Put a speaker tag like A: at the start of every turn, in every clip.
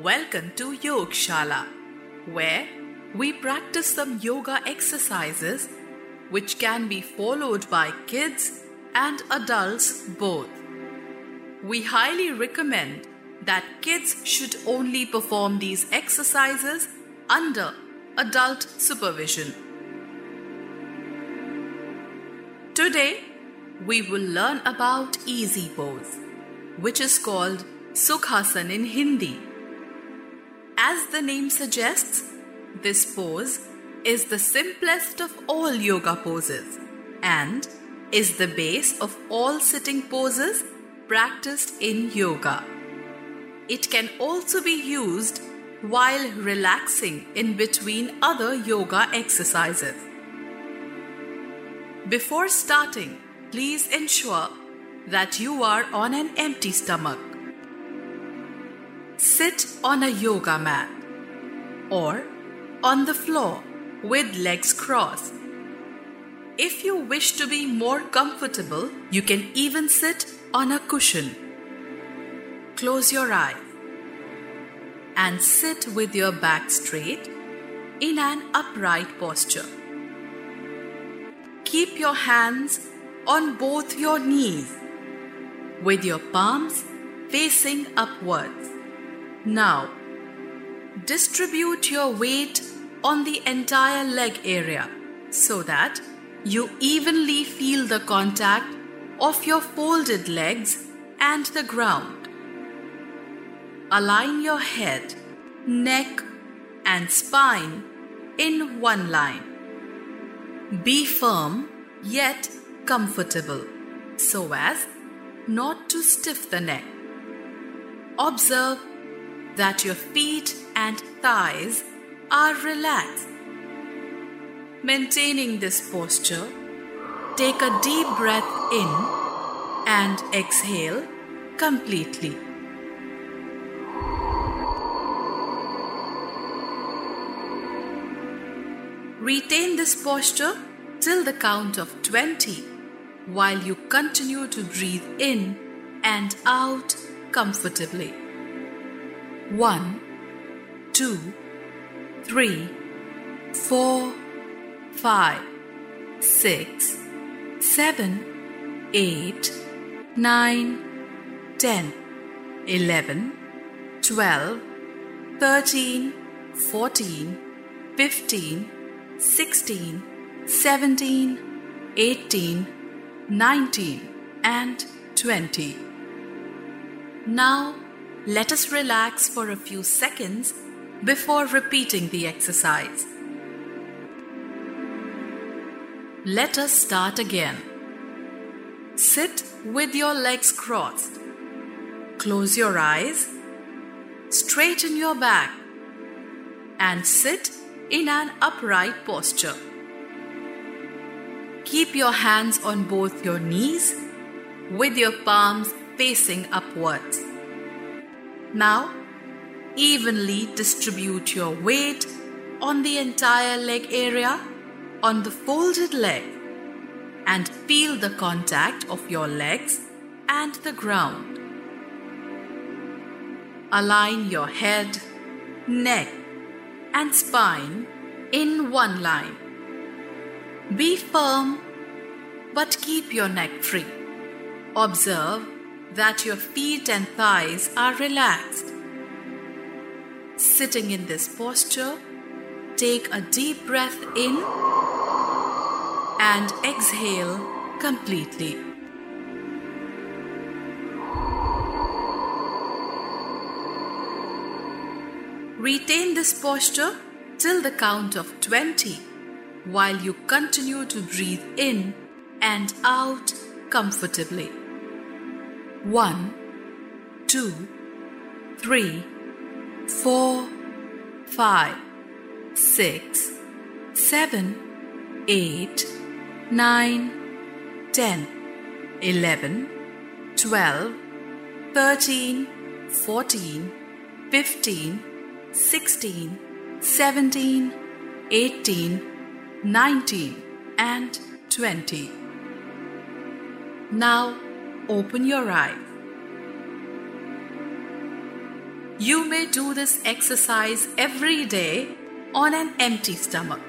A: Welcome to Yog Shala, where we practice some yoga exercises which can be followed by kids and adults both. We highly recommend that kids should only perform these exercises under adult supervision. Today, we will learn about easy pose, which is called Sukhasan in Hindi. As the name suggests, this pose is the simplest of all yoga poses and is the base of all sitting poses practiced in yoga. It can also be used while relaxing in between other yoga exercises. Before starting, please ensure that you are on an empty stomach. Sit on a yoga mat or on the floor with legs crossed. If you wish to be more comfortable, you can even sit on a cushion. Close your eyes and sit with your back straight in an upright posture. Keep your hands on both your knees with your palms facing upwards. Now, distribute your weight on the entire leg area so that you evenly feel the contact of your folded legs and the ground. Align your head, neck, and spine in one line. Be firm yet comfortable so as not to stiff the neck. Observe that your feet and thighs are relaxed. Maintaining this posture, take a deep breath in and exhale completely. Retain this posture till the count of 20 while you continue to breathe in and out comfortably. One, two, three, four, five, six, seven, eight, nine, ten, eleven, twelve, thirteen, fourteen, fifteen, sixteen, seventeen, eighteen, nineteen, and twenty. Now, let us relax for a few seconds before repeating the exercise. Let us start again. Sit with your legs crossed. Close your eyes. Straighten your back. And sit in an upright posture. Keep your hands on both your knees with your palms facing upwards. Now, evenly distribute your weight on the entire leg area on the folded leg and feel the contact of your legs and the ground. Align your head, neck, and spine in one line. Be firm but keep your neck free. Observe that your feet and thighs are relaxed. Sitting in this posture, take a deep breath in and exhale completely. Retain this posture till the count of 20 while you continue to breathe in and out comfortably. One, two, three, four, five, six, seven, eight, nine, ten, eleven, twelve, thirteen, fourteen, fifteen, sixteen, seventeen, eighteen, nineteen, and twenty. Now open your eyes. You may do this exercise every day on an empty stomach.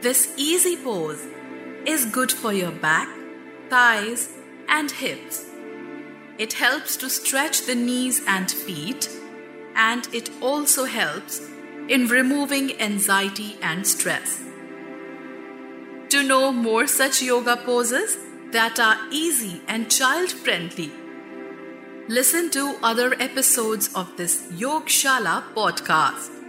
A: This easy pose is good for your back, thighs, and hips. It helps to stretch the knees and feet, and it also helps in removing anxiety and stress. To know more such yoga poses that are easy and child friendly, listen to other episodes of this Yogshala podcast.